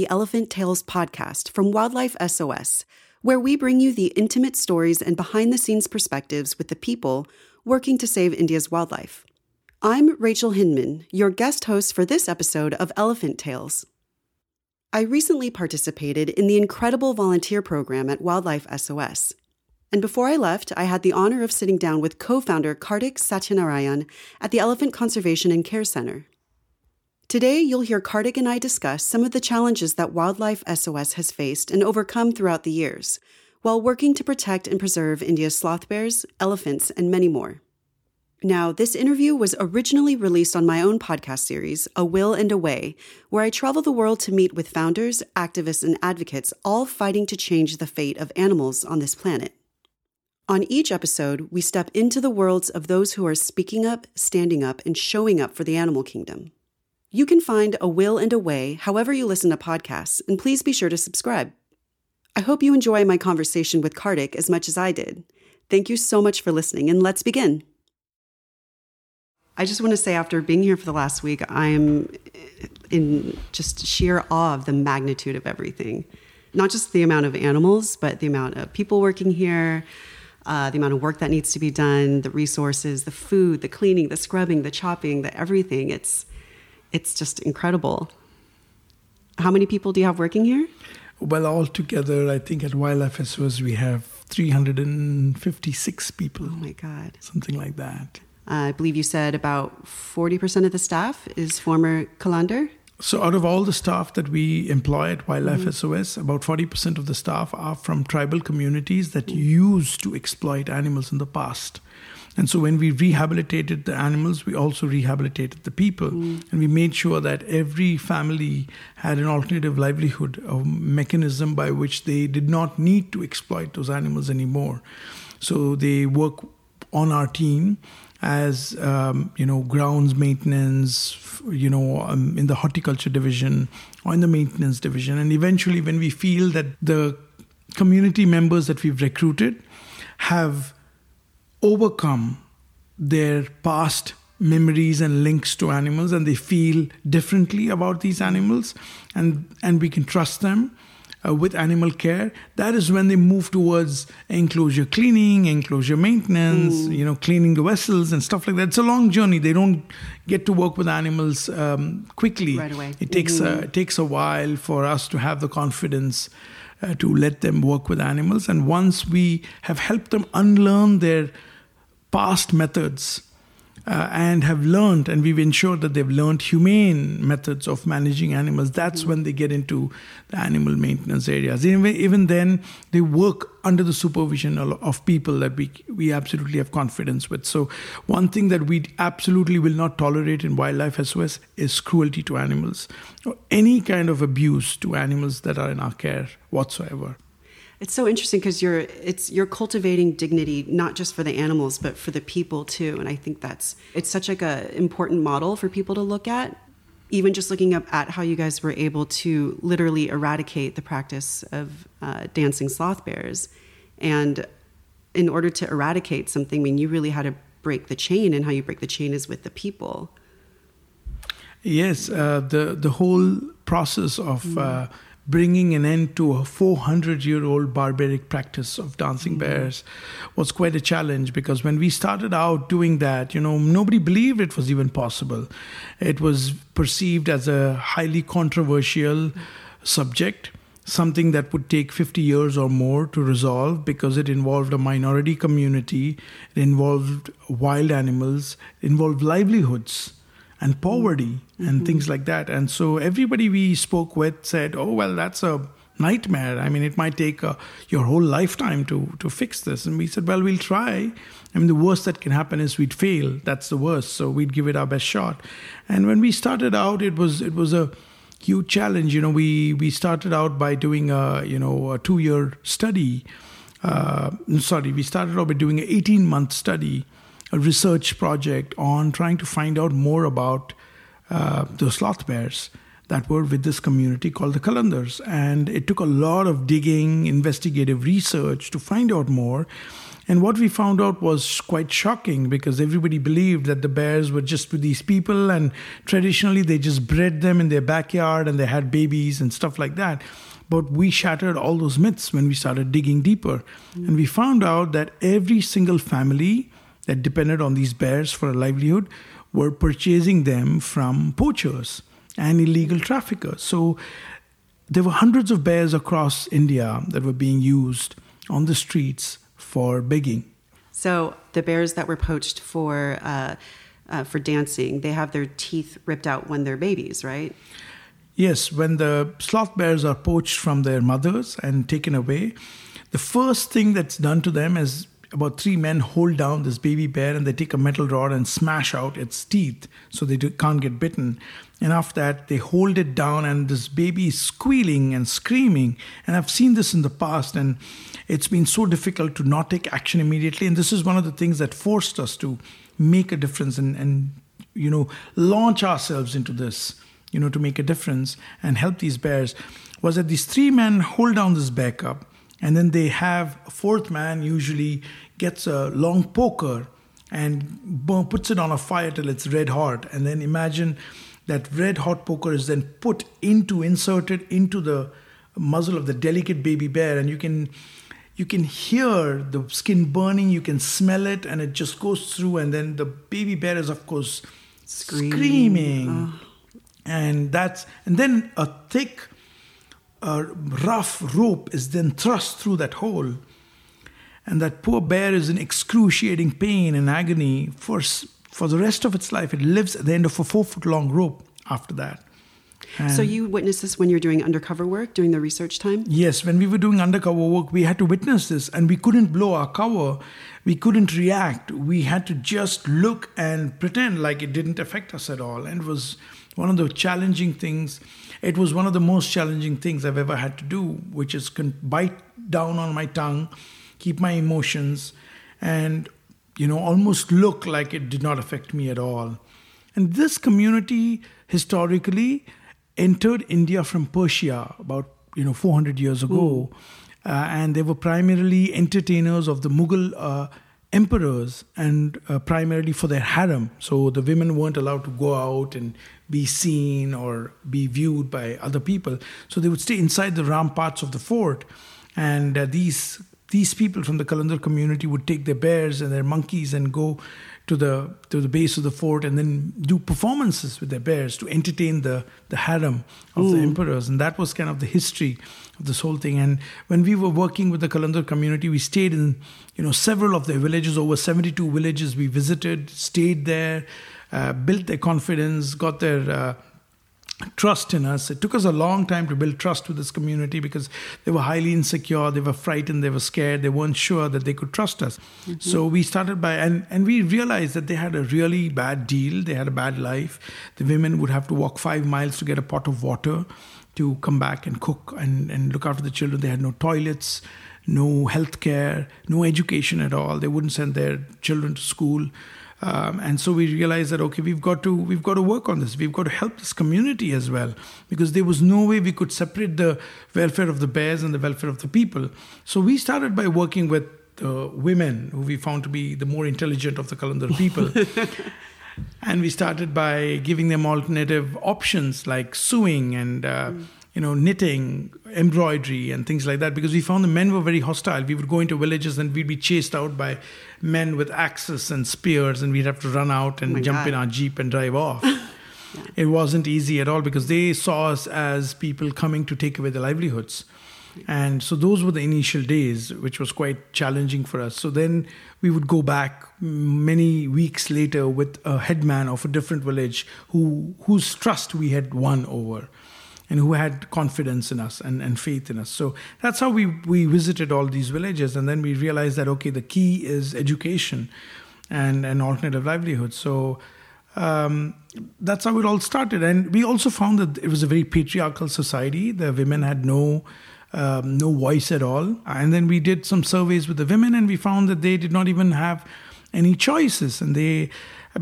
The Elephant Tales podcast from Wildlife SOS, where we bring you the intimate stories and behind the scenes perspectives with the people working to save India's wildlife. I'm Rachel Hinman, your guest host for this episode of Elephant Tales. I recently participated in the incredible volunteer program at Wildlife SOS. And before I left, I had the honor of sitting down with co founder Kartik Satyanarayan at the Elephant Conservation and Care Center. Today, you'll hear Kartik and I discuss some of the challenges that Wildlife SOS has faced and overcome throughout the years, while working to protect and preserve India's sloth bears, elephants, and many more. Now, this interview was originally released on my own podcast series, A Will and a Way, where I travel the world to meet with founders, activists, and advocates, all fighting to change the fate of animals on this planet. On each episode, we step into the worlds of those who are speaking up, standing up, and showing up for the animal kingdom. You can find A Will and a Way however you listen to podcasts, and please be sure to subscribe. I hope you enjoy my conversation with Kartik as much as I did. Thank you so much for listening, and let's begin. I just want to say, after being here for the last week, I am in just sheer awe of the magnitude of everything. Not just the amount of animals, but the amount of people working here, uh, the amount of work that needs to be done, the resources, the food, the cleaning, the scrubbing, the chopping, the everything. It's it's just incredible. How many people do you have working here? Well, altogether, I think at Wildlife SOS we have 356 people. Oh my God. Something like that. Uh, I believe you said about 40% of the staff is former Kalandar. So, out of all the staff that we employ at Wildlife mm-hmm. SOS, about 40% of the staff are from tribal communities that mm-hmm. used to exploit animals in the past. And so when we rehabilitated the animals, we also rehabilitated the people. Mm. And we made sure that every family had an alternative livelihood, a mechanism by which they did not need to exploit those animals anymore. So they work on our team as um, you know grounds maintenance you know um, in the horticulture division or in the maintenance division and eventually when we feel that the community members that we've recruited have overcome their past memories and links to animals and they feel differently about these animals and and we can trust them uh, with animal care. That is when they move towards enclosure cleaning enclosure maintenance Ooh. you know cleaning the vessels and stuff like that. It's a long journey. They don't get to work with animals um, quickly. Right away. It takes mm-hmm. a, it takes a while for us to have the confidence uh, to let them work with animals. And once we have helped them unlearn their past methods uh, and have learned, and we've ensured that they've learned humane methods of managing animals. That's when they get into the animal maintenance areas. Even, even then, they work under the supervision of people that we we absolutely have confidence with. So, one thing that we absolutely will not tolerate in wildlife SOS is cruelty to animals or any kind of abuse to animals that are in our care whatsoever. It's so interesting because you're it's you're cultivating dignity not just for the animals but for the people too, and I think that's it's such like a important model for people to look at. Even just looking up at how you guys were able to literally eradicate the practice of uh, dancing sloth bears, and in order to eradicate something, I mean, you really had to break the chain, and how you break the chain is with the people. Yes, uh, the the whole process of. Mm-hmm. Uh, bringing an end to a 400 year old barbaric practice of dancing mm-hmm. bears was quite a challenge because when we started out doing that, you know, nobody believed it was even possible. It was perceived as a highly controversial subject something that would take 50 years or more to resolve because it involved a minority community, it involved wild animals, it involved livelihoods and poverty mm-hmm. and things like that. And so everybody we spoke with said, "Oh well, that's a nightmare. I mean, it might take uh, your whole lifetime to to fix this." And we said, "Well, we'll try." I mean, the worst that can happen is we'd fail. That's the worst. So we'd give it our best shot. And when we started out, it was it was a huge challenge. You know, we we started out by doing a you know a two year study. Uh, sorry, we started out by doing an 18 month study a research project on trying to find out more about uh, the sloth bears. that were with this community called the Kalandars. And it took a lot of digging, investigative research to find out more. And what we found out was quite shocking because everybody believed that the bears were just with these people, and traditionally they just bred them in their backyard and they had babies and stuff like that. But we shattered all those myths when we started digging deeper. Mm. And we found out that every single family that depended on these bears for a livelihood were purchasing them from poachers and illegal traffickers. So there were hundreds of bears across India that were being used on the streets for begging. So the bears that were poached for uh, uh, for dancing, they have their teeth ripped out when they're babies, right? Yes, when the sloth bears are poached from their mothers and taken away, the first thing that's done to them is about three men hold down this baby bear and they take a metal rod and smash out its teeth so they do, can't get bitten. And after that, they hold it down, and this baby is squealing and screaming. And I've seen this in the past, and it's been so difficult to not take action immediately. And this is one of the things that forced us to make a difference and, and you know, launch ourselves into this, you know, to make a difference and help these bears. Was that these three men hold down this bear cub, and then they have a fourth man usually gets a long poker and puts it on a fire till it's red hot, and then imagine that red hot poker is then put into inserted into the muzzle of the delicate baby bear and you can you can hear the skin burning you can smell it and it just goes through and then the baby bear is of course screaming, screaming. Oh. and that's and then a thick uh, rough rope is then thrust through that hole and that poor bear is in excruciating pain and agony for for the rest of its life. It lives at the end of a four foot long rope after that. And so you witnessed this when you're doing undercover work, during the research time? Yes, when we were doing undercover work, we had to witness this and we couldn't blow our cover. We couldn't react. We had to just look and pretend like it didn't affect us at all. And it was one of the challenging things. It was one of the most challenging things I've ever had to do, which is bite down on my tongue, keep my emotions, and you know, almost look like it did not affect me at all. And this community historically entered India from Persia about you know 400 years ago, uh, and they were primarily entertainers of the Mughal uh, emperors and uh, primarily for their harem. So the women weren't allowed to go out and be seen or be viewed by other people. So they would stay inside the ramparts of the fort, and uh, these these people from the Kalandar community would take their bears and their monkeys and go to the to the base of the fort and then do performances with their bears to entertain the the harem of Ooh. the emperors and that was kind of the history of this whole thing and when we were working with the Kalandar community we stayed in you know several of their villages over 72 villages we visited stayed there uh, built their confidence got their uh, trust in us. It took us a long time to build trust with this community because they were highly insecure, they were frightened, they were scared, they weren't sure that they could trust us. Mm-hmm. So we started by, and, and we realized that they had a really bad deal, they had a bad life. The women would have to walk five miles to get a pot of water to come back and cook and, and look after the children. They had no toilets, no health care, no education at all. They wouldn't send their children to school. Um, and so we realized that okay, we've got to we've got to work on this. We've got to help this community as well because there was no way we could separate the welfare of the bears and the welfare of the people. So we started by working with the women who we found to be the more intelligent of the Kalandar people. and we started by giving them alternative options like sewing and uh, mm you know, knitting, embroidery, and things like that because we found the men were very hostile. We would go into villages and we'd be chased out by men with axes and spears, and we'd have to run out and oh jump God. in our Jeep and drive off. yeah. It wasn't easy at all because they saw us as people coming to take away their livelihoods. And so those were the initial days, which was quite challenging for us. So then we would go back many weeks later with a headman of a different village who whose trust we had won over and who had confidence in us and, and faith in us. So that's how we, we visited all these villages. And then we realized that, okay, the key is education and an alternative livelihood. So um, that's how it all started. And we also found that it was a very patriarchal society. The women had no. Um, no voice at all. And then we did some surveys with the women, and we found that they did not even have any choices. And they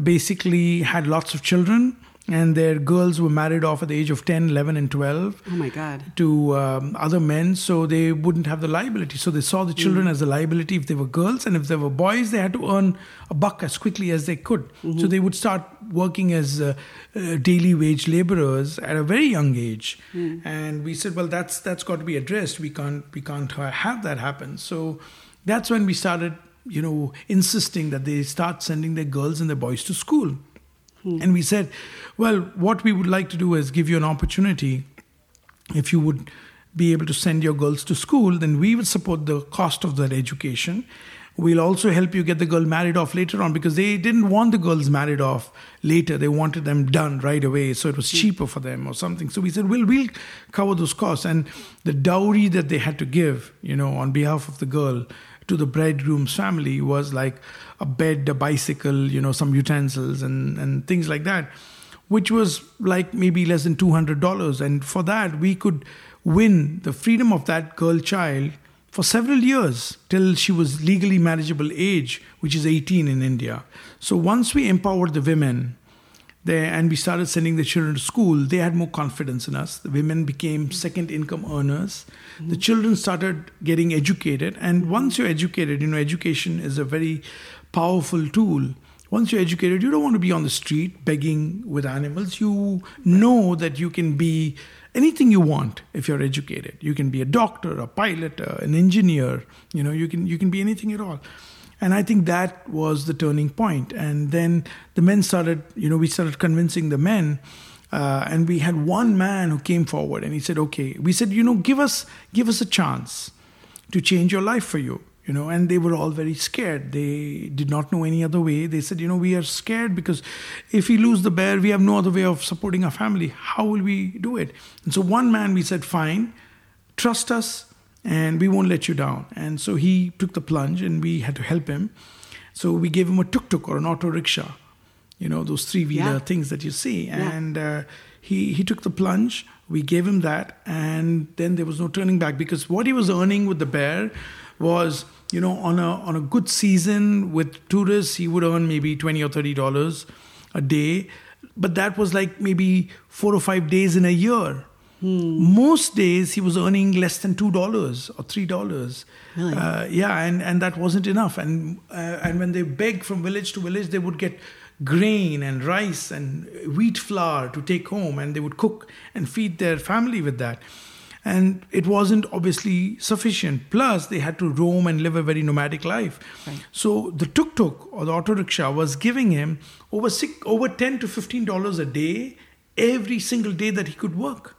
basically had lots of children and their girls were married off at the age of 10, 11, and 12 Oh my God. to um, other men so they wouldn't have the liability. So they saw the children as a liability if they were girls, and if they were boys, they had to earn a buck as quickly as they could. So they would start working as uh, uh, daily wage laborers at a very young age. And we said, well, that's that's got to be addressed. We can't we can't have that happen. So that's when we started, you know, insisting that they start sending their girls and their boys to school. Hmm. And we said, well, what we would like to do is give you an opportunity if you would be able to send your girls to school, then we will support the cost of that education. We'll also help you get the girl married off later on because they didn't want the girls married off later. They wanted them done right away, so it was hmm. cheaper for them or something. So we said, well, we'll cover those costs. And the dowry that they had to give, you know, on behalf of the girl to the bridegroom's family was like a bed, a bicycle, you know, some utensils and, and things like that which was like maybe less than $200. And for that, we could win the freedom of that girl child for several years till she was legally marriageable age, which is 18 in India. So once we empowered the women, there and we started sending the children to school, they had more confidence in us. The women became second income earners. The children started getting educated. And once you're educated, you know, education is a very powerful tool once you're educated, you don't want to be on the street begging with animals. You know that you can be anything you want if you're educated. You can be a doctor, a pilot, uh, an engineer. You know, you can you can be anything at all. And I think that was the turning point. And then the men started, you know, we started convincing the men. Uh, and we had one man who came forward and he said, "Okay." We said, "You know, give us give us a chance to change your life for you." you know and they were all very scared they did not know any other way they said you know we are scared because if we lose the bear we have no other way of supporting our family how will we do it and so one man we said fine trust us and we won't let you down. And so he took the plunge and we had to help him. So we gave him a tuk-tuk or an auto rickshaw you know those three-wheeler Yeah. things that you see. Yeah. and uh, he he took the plunge we gave him that and then there was no turning back because what he was earning with the bear was you know on a on a good season with tourists he would earn maybe 20 or 30 dollars a day. But that was like maybe four or five days in a year most days he was earning less than two dollars or three dollars. Really? uh, yeah and and that wasn't enough. And uh, and when they begged from village to village they would get grain and rice and wheat flour to take home and they would cook and feed their family with that. And it wasn't obviously sufficient. Plus they had to roam and live a very nomadic life. Right. so the tuk-tuk or the auto rickshaw was giving him over six, over 10 to 15 dollars a day every single day that he could work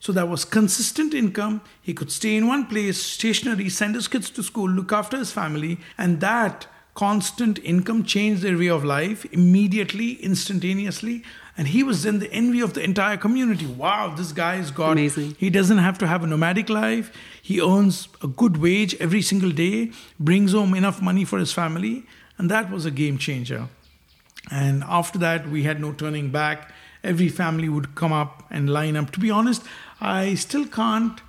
so that was consistent income. He could stay in one place, stationary, send his kids to school, look after his family, and that constant income changed their way of life immediately, instantaneously. And he was then the envy of the entire community. Wow, this guy's got. Amazing. He doesn't have to have a nomadic life. He earns a good wage every single day, brings home enough money for his family, and that was a game changer. And after that, we had no turning back. Every family would come up and line up. To be honest, I still can't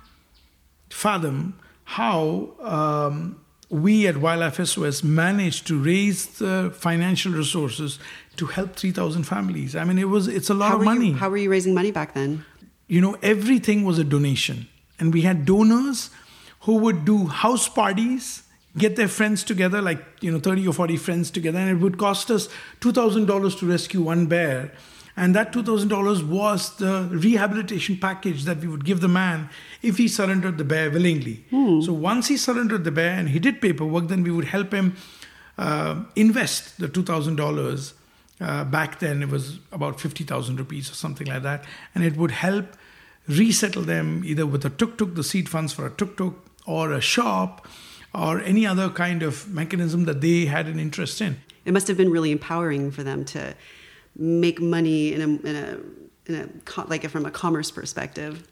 fathom how um, we at Wildlife SOS managed to raise the financial resources to help 3,000 families. I mean, it was it's a lot How of money you, how were you raising money back then? you know everything was a donation and we had donors who would do house parties get their friends together like you know 30 or 40 friends together and it would cost us $2000 to rescue one bear and that $2000 was the rehabilitation package that we would give the man if he surrendered the bear willingly so once he surrendered the bear and he did paperwork then we would help him uh, invest the $2000 uh, back then it was about 50,000 rupees or something like that. And it would help resettle them either with a tuk tuk, the seed funds for a tuk tuk, or a shop, or any other kind of mechanism that they had an interest in. It must have been really empowering for them to make money in a, in a, in a co- like from a commerce perspective.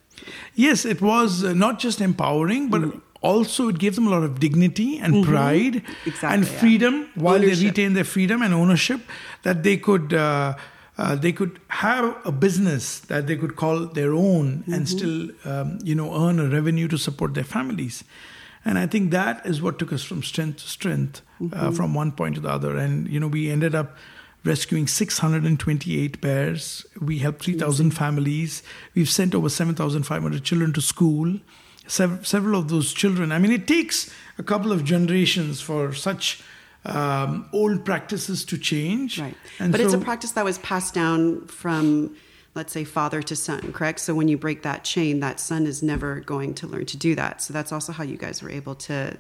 Yes, it was uh, not just empowering, but also it gave them a lot of dignity and pride Exactly, and yeah. freedom while Ownership. they retain their freedom and ownership that they could uh, uh, they could have a business that they could call their own and still um, you know earn a revenue to support their families and i think that is what took us from strength to strength uh, from one point to the other and you know we ended up rescuing 628 bears. We helped 3,000 families. We've sent over 7,500 children to school. Sev- several of those children, I mean, it takes a couple of generations for such um, old practices to change. Right. And but so, it's a practice that was passed down from, let's say, father to son, correct? So when you break that chain, that son is never going to learn to do that. So that's also how you guys were able to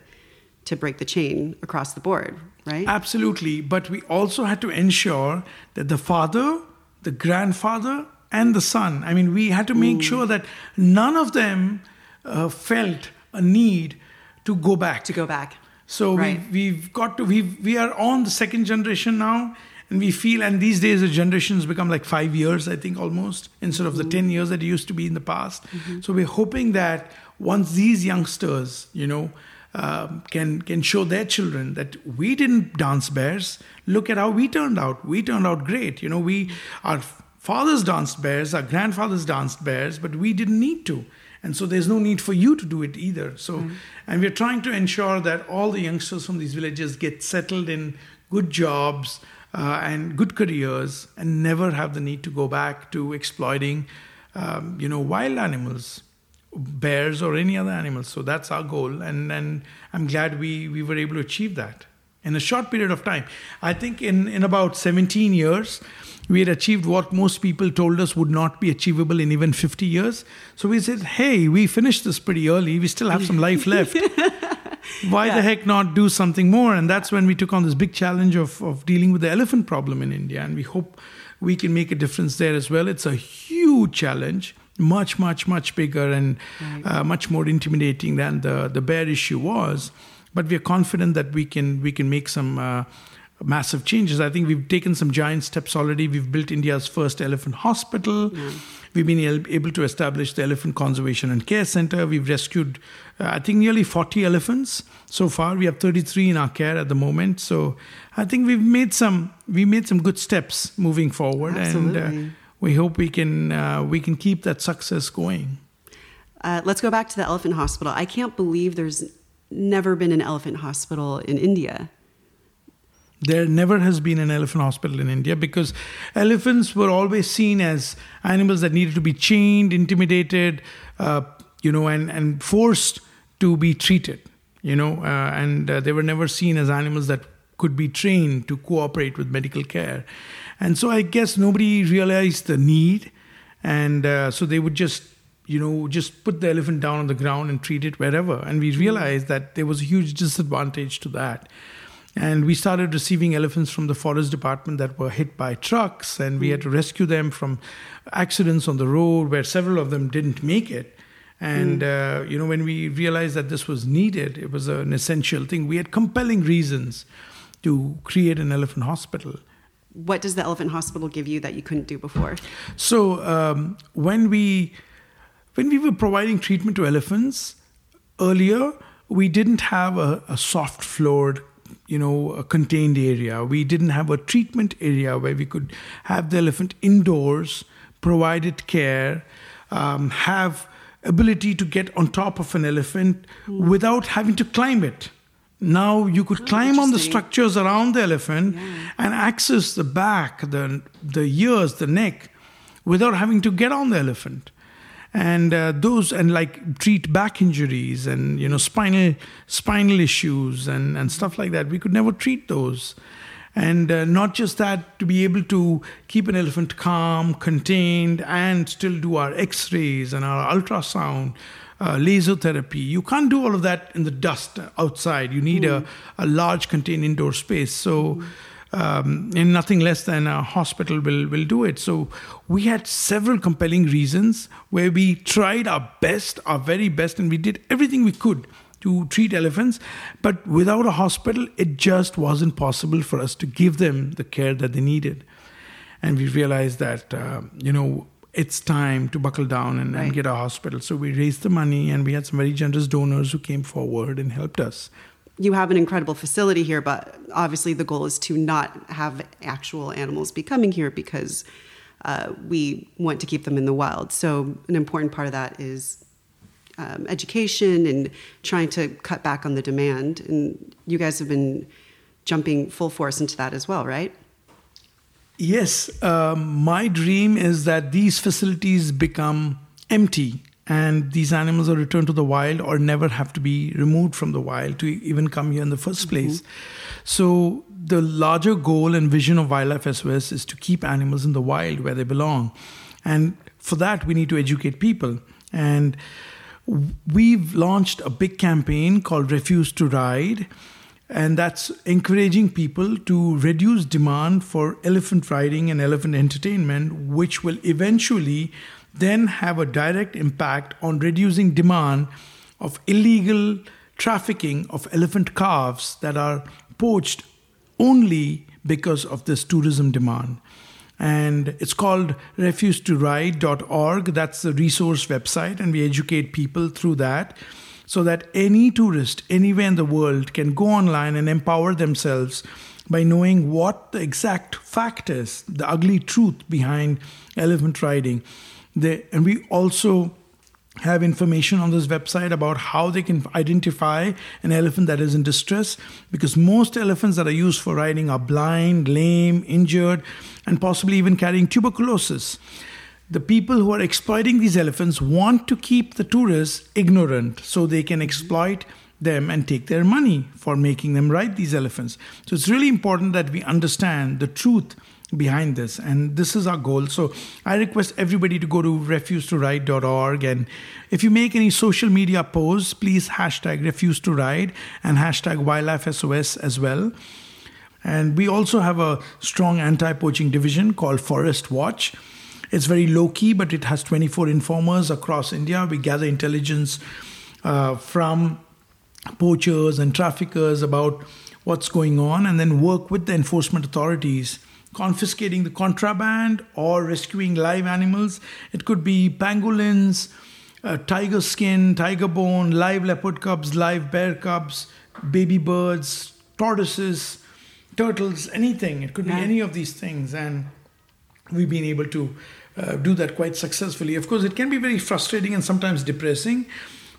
to break the chain across the board, right? Absolutely. But we also had to ensure that the father, the grandfather, and the son, I mean, we had to make mm. sure that none of them uh, felt a need to go back. To go back. So right. we, we've got to, we we are on the second generation now, and we feel, and these days the generations become like five years, I think, almost, instead of mm-hmm. the 10 years that it used to be in the past. Mm-hmm. So we're hoping that once these youngsters, you know, um, can can show their children that we didn't dance bears. Look at how we turned out. We turned out great. You know, we our fathers danced bears, our grandfathers danced bears, but we didn't need to. And so there's no need for you to do it either. So, mm. and we're trying to ensure that all the youngsters from these villages get settled in good jobs uh, and good careers and never have the need to go back to exploiting, um, you know, wild animals bears or any other animals. So that's our goal, and and I'm glad we we were able to achieve that in a short period of time. I think in in about 17 years. We had achieved what most people told us would not be achievable in even 50 years. So we said, hey, we finished this pretty early. We still have some life left. Why yeah. the heck not do something more? And that's when we took on this big challenge of, of dealing with the elephant problem in India. And we hope we can make a difference there as well. It's a huge challenge much, much, much bigger and right. uh, much more intimidating than the the bear issue was. But we are confident that we can we can make some. Uh, massive changes. I think we've taken some giant steps already. We've built India's first elephant hospital. Yeah. We've been able to establish the Elephant Conservation and Care Center. We've rescued, uh, I think, nearly 40 elephants so far. We have 33 in our care at the moment. So I think we've made some we made some good steps moving forward. Absolutely. And uh, we hope we can uh, we can keep that success going. Uh, let's go back to the elephant hospital. I can't believe there's never been an elephant hospital in India. There never has been an elephant hospital in India because elephants were always seen as animals that needed to be chained, intimidated, uh, you know, and, and forced to be treated, you know, uh, and uh, they were never seen as animals that could be trained to cooperate with medical care. And so I guess nobody realized the need. And uh, so they would just, you know, just put the elephant down on the ground and treat it wherever. And we realized that there was a huge disadvantage to that. And we started receiving elephants from the forest department that were hit by trucks, and we had to rescue them from accidents on the road where several of them didn't make it. And, mm. uh, you know, when we realized that this was needed, it was an essential thing. We had compelling reasons to create an elephant hospital what does the elephant hospital give you that you couldn't do before? So um, when we when we were providing treatment to elephants earlier, we didn't have a, a soft floored you know a contained area we didn't have a treatment area where we could have the elephant indoors provided care um, have ability to get on top of an elephant mm. without having to climb it now you could oh, climb on the structures around the elephant yeah. and access the back, the the ears, the neck, without having to get on the elephant. And uh, those and like treat back injuries and you know spinal spinal issues and and stuff like that. We could never treat those. And uh, not just that, to be able to keep an elephant calm, contained, and still do our x rays and our ultrasound uh, laser therapy. You can't do all of that in the dust outside. You need mm. a, a large contained indoor space. So, um, and nothing less than a hospital will, will do it. So, we had several compelling reasons where we tried our best, our very best, and we did everything we could to treat elephants. But without a hospital, it just wasn't possible for us to give them the care that they needed. And we realized that, uh, you know, it's time to buckle down and, right. and, get a hospital. So we raised the money and we had some very generous donors who came forward and helped us. You have an incredible facility here, but obviously the goal is to not have actual animals be coming here because uh, we want to keep them in the wild. So an important part of that is um, education and trying to cut back on the demand. And you guys have been jumping full force into that as well, right? Yes, um, my dream is that these facilities become empty and these animals are returned to the wild or never have to be removed from the wild to even come here in the 1st mm-hmm. place. So, the larger goal and vision of Wildlife SOS is to keep animals in the wild where they belong. And for that, we need to educate people. And we've launched a big campaign called Refuse to Ride. And that's encouraging people to reduce demand for elephant riding and elephant entertainment, which will eventually then have a direct impact on reducing demand of illegal trafficking of elephant calves that are poached only because of this tourism demand. And it's called refusetoride.org. That's the resource website, and we educate people through that so that any tourist anywhere in the world can go online and empower themselves by knowing what the exact fact is, the ugly truth behind elephant riding. They, and we also have information on this website about how they can identify an elephant that is in distress because most elephants that are used for riding are blind, lame, injured, and possibly even carrying tuberculosis. The people who are exploiting these elephants want to keep the tourists ignorant so they can exploit them and take their money for making them ride these elephants. So it's really important that we understand the truth behind this and this is our goal. So i request everybody to go to refusetoride.org and if you make any social media posts please hashtag refuse to ride and hashtag wildlife sos as well. And we also have a strong anti-poaching division called forest watch it's very low key but it has 24 informers across india we gather intelligence uh, from poachers and traffickers about what's going on and then work with the enforcement authorities confiscating the contraband or rescuing live animals. It could be pangolins, uh, tiger skin, tiger bone, live leopard cubs, live bear cubs, baby birds, tortoises, turtles, anything. It could yeah. be any of these things. And we've been able to uh, do that quite successfully. Of course, it can be very frustrating and sometimes depressing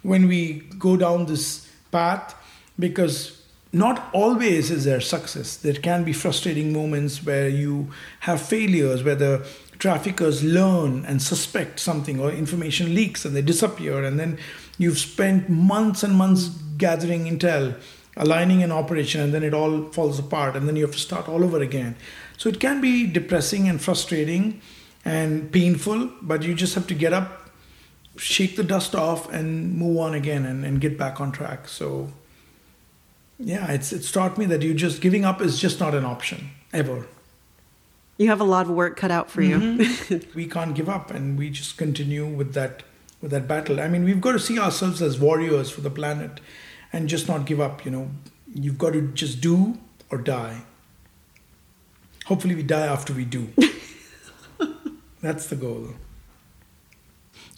when we go down this path because not always is there success. There can be frustrating moments where you have failures, where the traffickers learn and suspect something or information leaks and they disappear. And then you've spent months and months gathering intel, aligning an operation, and then it all falls apart. And then you have to start all over again. So it can be depressing and frustrating and painful, but you just have to get up, shake the dust off, and move on again and, and get back on track. So yeah, it's it's taught me that you just giving up is just not an option ever. You have a lot of work cut out for you. Mm-hmm. we can't give up, and we just continue with that with that battle. I mean, we've got to see ourselves as warriors for the planet, and just not give up. You know, you've got to just do or die. Hopefully, we die after we do. That's the goal.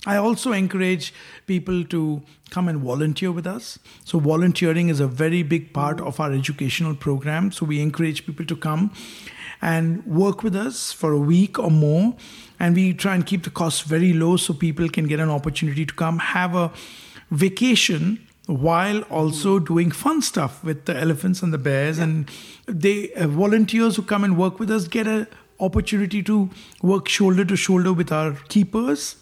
I also encourage people to come and volunteer with us. So, volunteering is a very big part of our educational program. So, we encourage people to come and work with us for a week or more. And we try and keep the costs very low so people can get an opportunity to come have a vacation while also doing fun stuff with the elephants and the bears. Yeah. And they uh, volunteers who come and work with us get an opportunity to work shoulder to shoulder with our keepers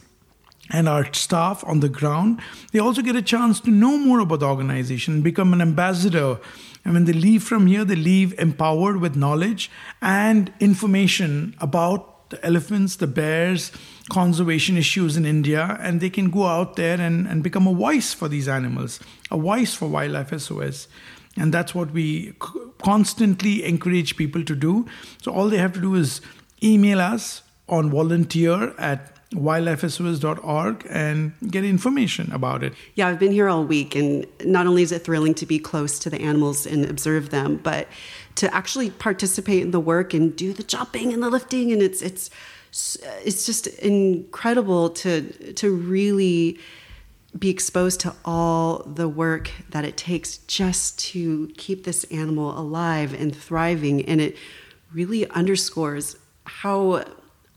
and our staff on the ground, they also get a chance to know more about the organization, become an ambassador. And when they leave from here, they leave empowered with knowledge and information about the elephants, the bears, conservation issues in India, and they can go out there and, and become a voice for these animals, a voice for Wildlife SOS. And that's what we constantly encourage people to do. So all they have to do is email us on volunteer at wildlifesos.org and get information about it. Yeah, I've been here all week, and not only is it thrilling to be close to the animals and observe them, but to actually participate in the work and do the jumping and the lifting, and it's it's it's just incredible to to really be exposed to all the work that it takes just to keep this animal alive and thriving, and it really underscores how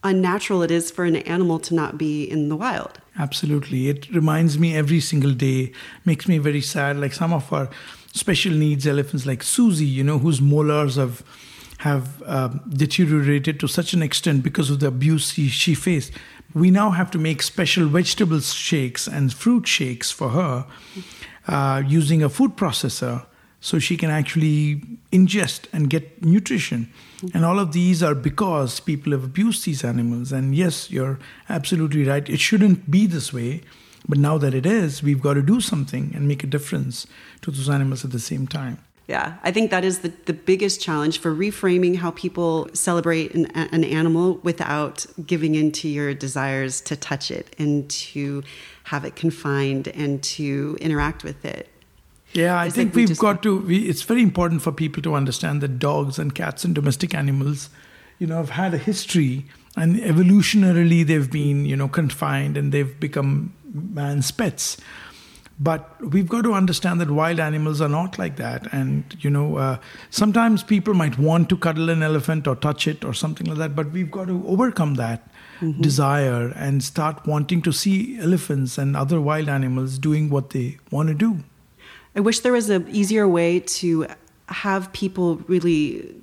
unnatural it is for an animal to not be in the wild. Absolutely. It reminds me every single day, makes me very sad. Like some of our special needs elephants, like Susie, you know, whose molars have have um, deteriorated to such an extent because of the abuse she, she faced. We now have to make special vegetable shakes and fruit shakes for her uh, using a food processor so she can actually ingest and get nutrition. And all of these are because people have abused these animals. And yes, you're absolutely right. It shouldn't be this way. But now that it is, we've got to do something and make a difference to those animals at the same time. Yeah, I think that is the, the biggest challenge for reframing how people celebrate an, an animal without giving into your desires to touch it and to have it confined and to interact with it. Yeah, I think like we have got to. We, it's very important for people to understand that dogs and cats and domestic animals, you know, have had a history, and evolutionarily they've been, you know, confined and they've become man's pets. But we've got to understand that wild animals are not like that. And, you know, uh, sometimes people might want to cuddle an elephant or touch it or something like that, but we've got to overcome that mm-hmm. desire and start wanting to see elephants and other wild animals doing what they want to do. I wish there was an easier way to have people really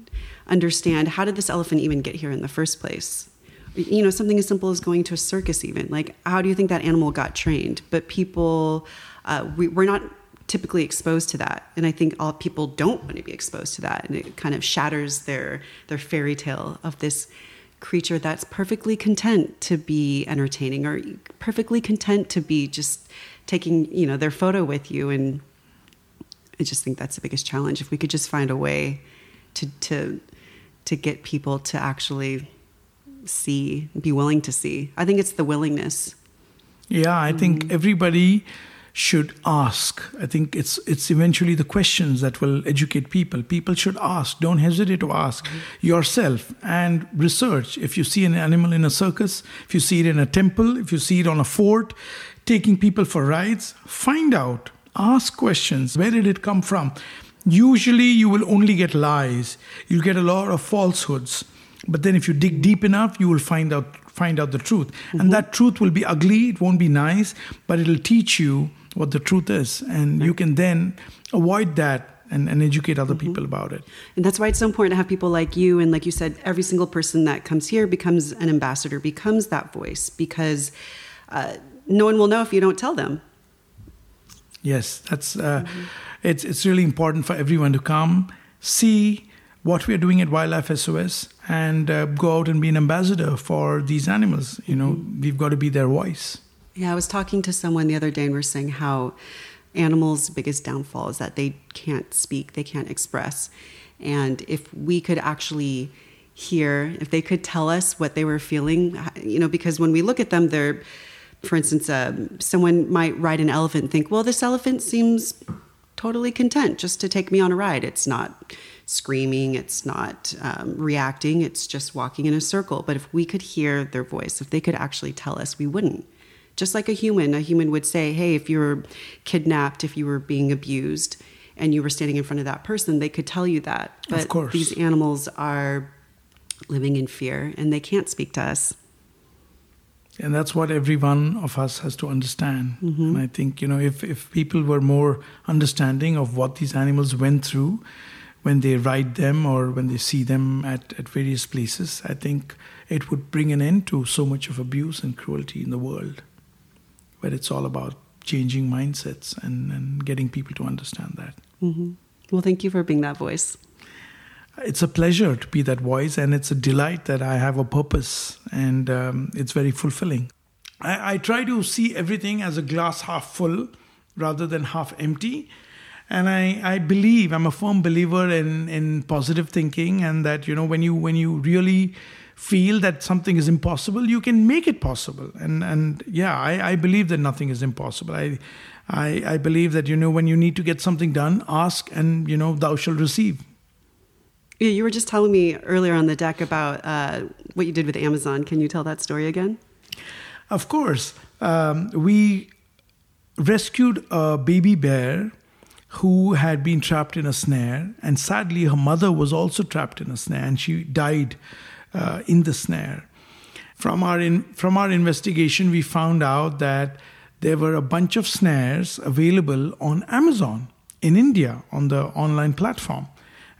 understand how did this elephant even get here in the first place? You know, something as simple as going to a circus, even. Like, how do you think that animal got trained? But people uh, we, we're not typically exposed to that and i think all people don't want to be exposed to that and it kind of shatters their their fairy tale of this creature that's perfectly content to be entertaining or perfectly content to be just taking you know their photo with you and i just think that's the biggest challenge if we could just find a way to to to get people to actually see be willing to see i think it's the willingness yeah i think mm-hmm. everybody should ask. I think it's it's eventually the questions that will educate people. People should ask. Don't hesitate to ask yourself and research. If you see an animal in a circus, if you see it in a temple, if you see it on a fort, taking people for rides, find out. Ask questions. Where did it come from? Usually, you will only get lies. You'll get a lot of falsehoods. But then, if you dig deep enough, you will find out find out the truth. Mm-hmm. And that truth will be ugly. It won't be nice, but it'll teach you what the truth is. And you can then avoid that and, and educate other mm-hmm. people about it. And that's why it's so important to have people like you. And like you said, every single person that comes here becomes an ambassador, becomes that voice, because uh, no one will know if you don't tell them. Yes, that's uh, mm-hmm. it's it's really important for everyone to come see what we are doing at Wildlife SOS and uh, go out and be an ambassador for these animals. You know, we've got to be their voice. Yeah, I was talking to someone the other day and we are saying how animals' biggest downfall is that they can't speak, they can't express. And if we could actually hear, if they could tell us what they were feeling, you know, because when we look at them, they're, for instance, uh, someone might ride an elephant and think, well, this elephant seems totally content just to take me on a ride. It's not screaming, it's not um, reacting, it's just walking in a circle. But if we could hear their voice, if they could actually tell us, we wouldn't just like a human. A human would say, hey, if you were kidnapped, if you were being abused, and you were standing in front of that person, they could tell you that. But of course. these animals are living in fear and they can't speak to us. And that's what every one of us has to understand. Mm-hmm. And I think, you know, if, if people were more understanding of what these animals went through when they ride them or when they see them at, at various places, I think it would bring an end to so much of abuse and cruelty in the world where it's all about changing mindsets and, and getting people to understand that. Mm-hmm. Well, thank you for being that voice. It's a pleasure to be that voice, and it's a delight that I have a purpose, and um, it's very fulfilling. I, I try to see everything as a glass half full rather than half empty. And I, I believe, I'm a firm believer in, in positive thinking, and that, you know, when you, when you really feel that something is impossible, you can make it possible. And and yeah, I, I believe that nothing is impossible. I, I I believe that you know when you need to get something done, ask and you know thou shalt receive. Yeah, you were just telling me earlier on the deck about uh, what you did with Amazon. Can you tell that story again? Of course. Um, we rescued a baby bear who had been trapped in a snare, and sadly, her mother was also trapped in a snare, and she died uh, in the snare. From our, in, from our investigation, we found out that there were a bunch of snares available on Amazon in India on the online platform.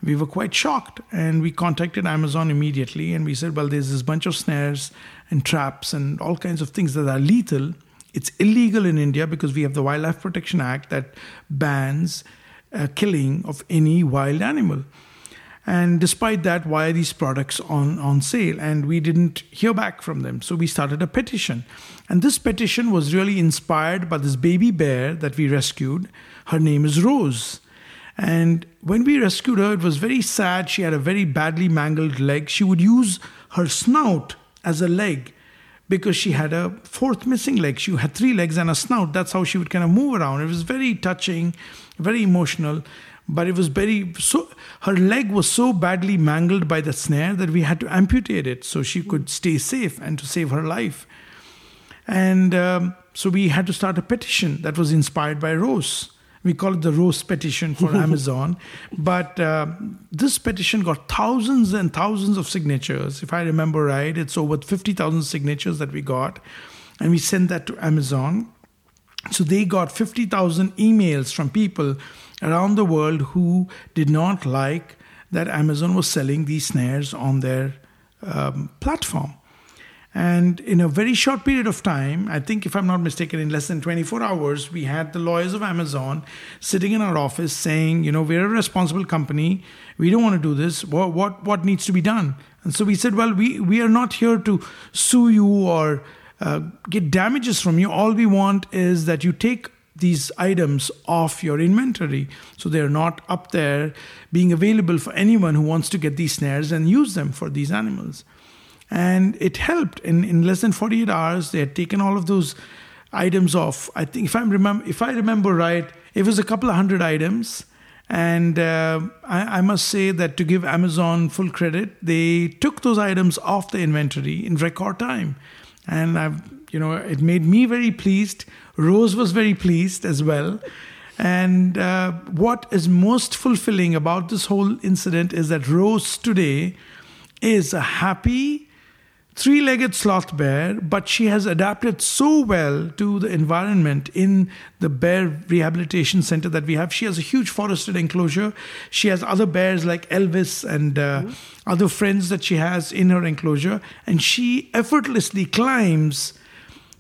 we were quite shocked and we contacted Amazon immediately and we said, well, there's this bunch of snares and traps and all kinds of things that are lethal. It's illegal in India because we have the Wildlife Protection Act that bans uh, killing of any wild animal. And despite that, why are these products on, on sale? And we didn't hear back from them. So we started a petition. And this petition was really inspired by this baby bear that we rescued. Her name is Rose. And when we rescued her, it was very sad. She had a very badly mangled leg. She would use her snout as a leg because she had a fourth missing leg. She had three legs and a snout. That's how she would kind of move around. It was very touching, very emotional. But it was very so her leg was so badly mangled by the snare that we had to amputate it so she could stay safe and to save her life. And um, so we had to start a petition that was inspired by Rose. We call it the Rose petition for Amazon. But uh, this petition got thousands and thousands of signatures. If I remember right, it's over 50,000 signatures that we got. And we sent that to Amazon. So they got 50,000 emails from people around the world who did not like that Amazon was selling these snares on their um, platform. And in a very short period of time, I think if I'm not mistaken, in less than 24 hours, we had the lawyers of Amazon sitting in our office saying, you know, we're a responsible company. We don't want to do this. What, what, what needs to be done? And so we said, well, we, we are not here to sue you or uh, get damages from you. All we want is that you take these items off your inventory so they're not up there being available for anyone who wants to get these snares and use them for these animals and it helped. In, in less than 48 hours they had taken all of those items off. I think if i remember if i remember right it was a couple of hundred items. And uh, I, I, must say that to give amazon full credit they took those items off the inventory in record time. And i've you know it made me very pleased. Rose was very pleased as well. And uh, what is most fulfilling about this whole incident is that Rose today is a happy, three legged sloth bear, but she has adapted so well to the environment in the bear rehabilitation center that we have. She has a huge forested enclosure. She has other bears like Elvis and uh, mm-hmm. other friends that she has in her enclosure. And she effortlessly climbs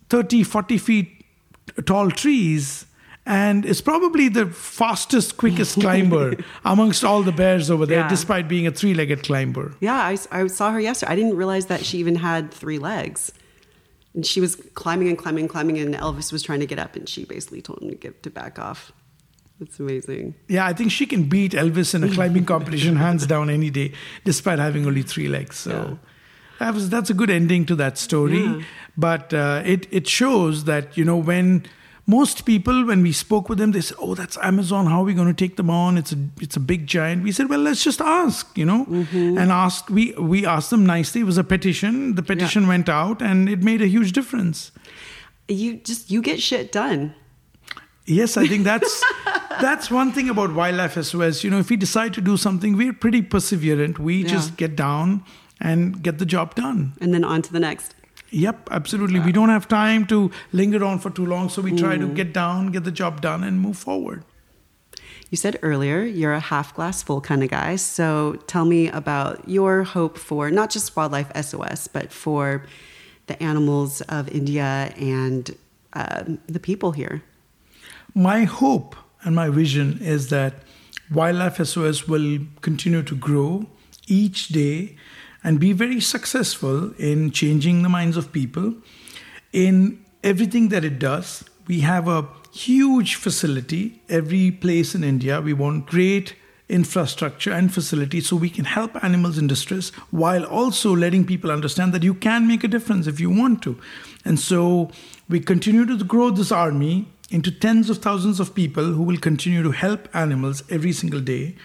30, 40 feet tall trees and is probably the fastest, quickest climber amongst all the bears over there, yeah. despite being a three legged climber. Yeah, I, I, saw her yesterday. I didn't realize that she even had three legs. And she was climbing and climbing and climbing, and Elvis was trying to get up, and she basically told him to get to back off. It's amazing. Yeah, I think she can beat Elvis in a climbing competition hands down any day, despite having only three legs. So. Yeah. That was, that's a good ending to that story. Yeah. But uh, it, it shows that, you know, when most people, when we spoke with them, they said, "Oh, that's Amazon. How are we going to take them on? It's a it's a big giant." We said, "Well, let's just ask, you know." Mm-hmm. And asked we we asked them nicely. It was a petition. The petition yeah. went out, and it made a huge difference. You just you get shit done. Yes, I think that's that's one thing about wildlife SOS. You know, if we decide to do something, we're pretty perseverant. We yeah. just get down and get the job done. And then on to the next. Yep, absolutely. We don't have time to linger on for too long, so we try mm. to get down, get the job done, and move forward. You said earlier you're a half glass full kind of guy. So tell me about your hope for not just Wildlife SOS, but for the animals of India and uh, the people here. My hope and my vision is that Wildlife SOS will continue to grow each day and be very successful in changing the minds of people in everything that it does. We have a huge facility, every place in India. We want great infrastructure and facilities so we can help animals in distress while also letting people understand that you can make a difference if you want to. And so we continue to grow this army into tens of thousands of people who will continue to help animals every single day.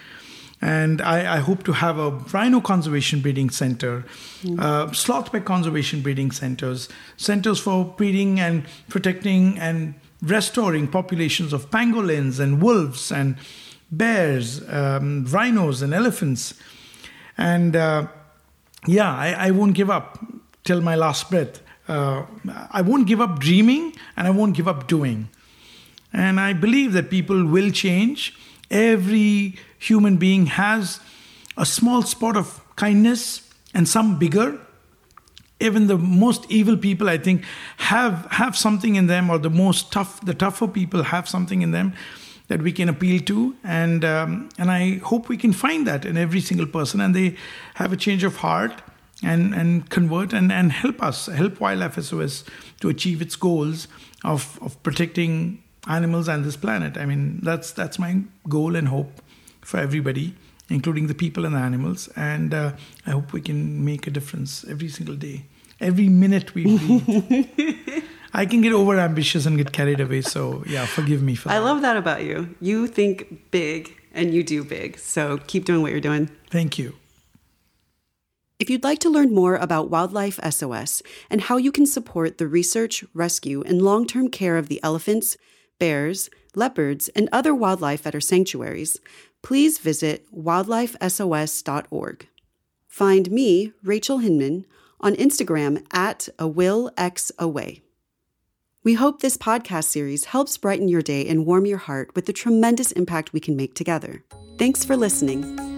And I, I, hope to have a rhino conservation breeding center, mm. uh, sloth bear conservation breeding centers, centers for breeding and protecting and restoring populations of pangolins and wolves and bears, um, rhinos and elephants. And uh, yeah, I, I, won't give up till my last breath. Uh, I won't give up dreaming and I won't give up doing. And I believe that people will change. Every human being has a small spot of kindness and some bigger. Even the most evil people i think have have something in them or the most tough the tougher people have something in them that we can appeal to. And um, and i hope we can find that in every single person and they have a change of heart and and convert and and help us help wildlife sos to achieve its goals of of protecting animals and this planet. I mean that's that's my goal and hope for everybody including the people and the animals. And uh, I hope we can make a difference every single day, every minute we breathe. I can get over ambitious and get carried away. So, yeah, forgive me for that. I love that about you. You think big and you do big. So, keep doing what you're doing. Thank you. If you'd like to learn more about Wildlife SOS and how you can support the research, rescue, and long term care of the elephants, bears, leopards, and other wildlife at our sanctuaries, please visit wildlifesos.org. Find me, Rachel Hinman, on Instagram at a will x away. We hope this podcast series helps brighten your day and warm your heart with the tremendous impact we can make together. Thanks for listening.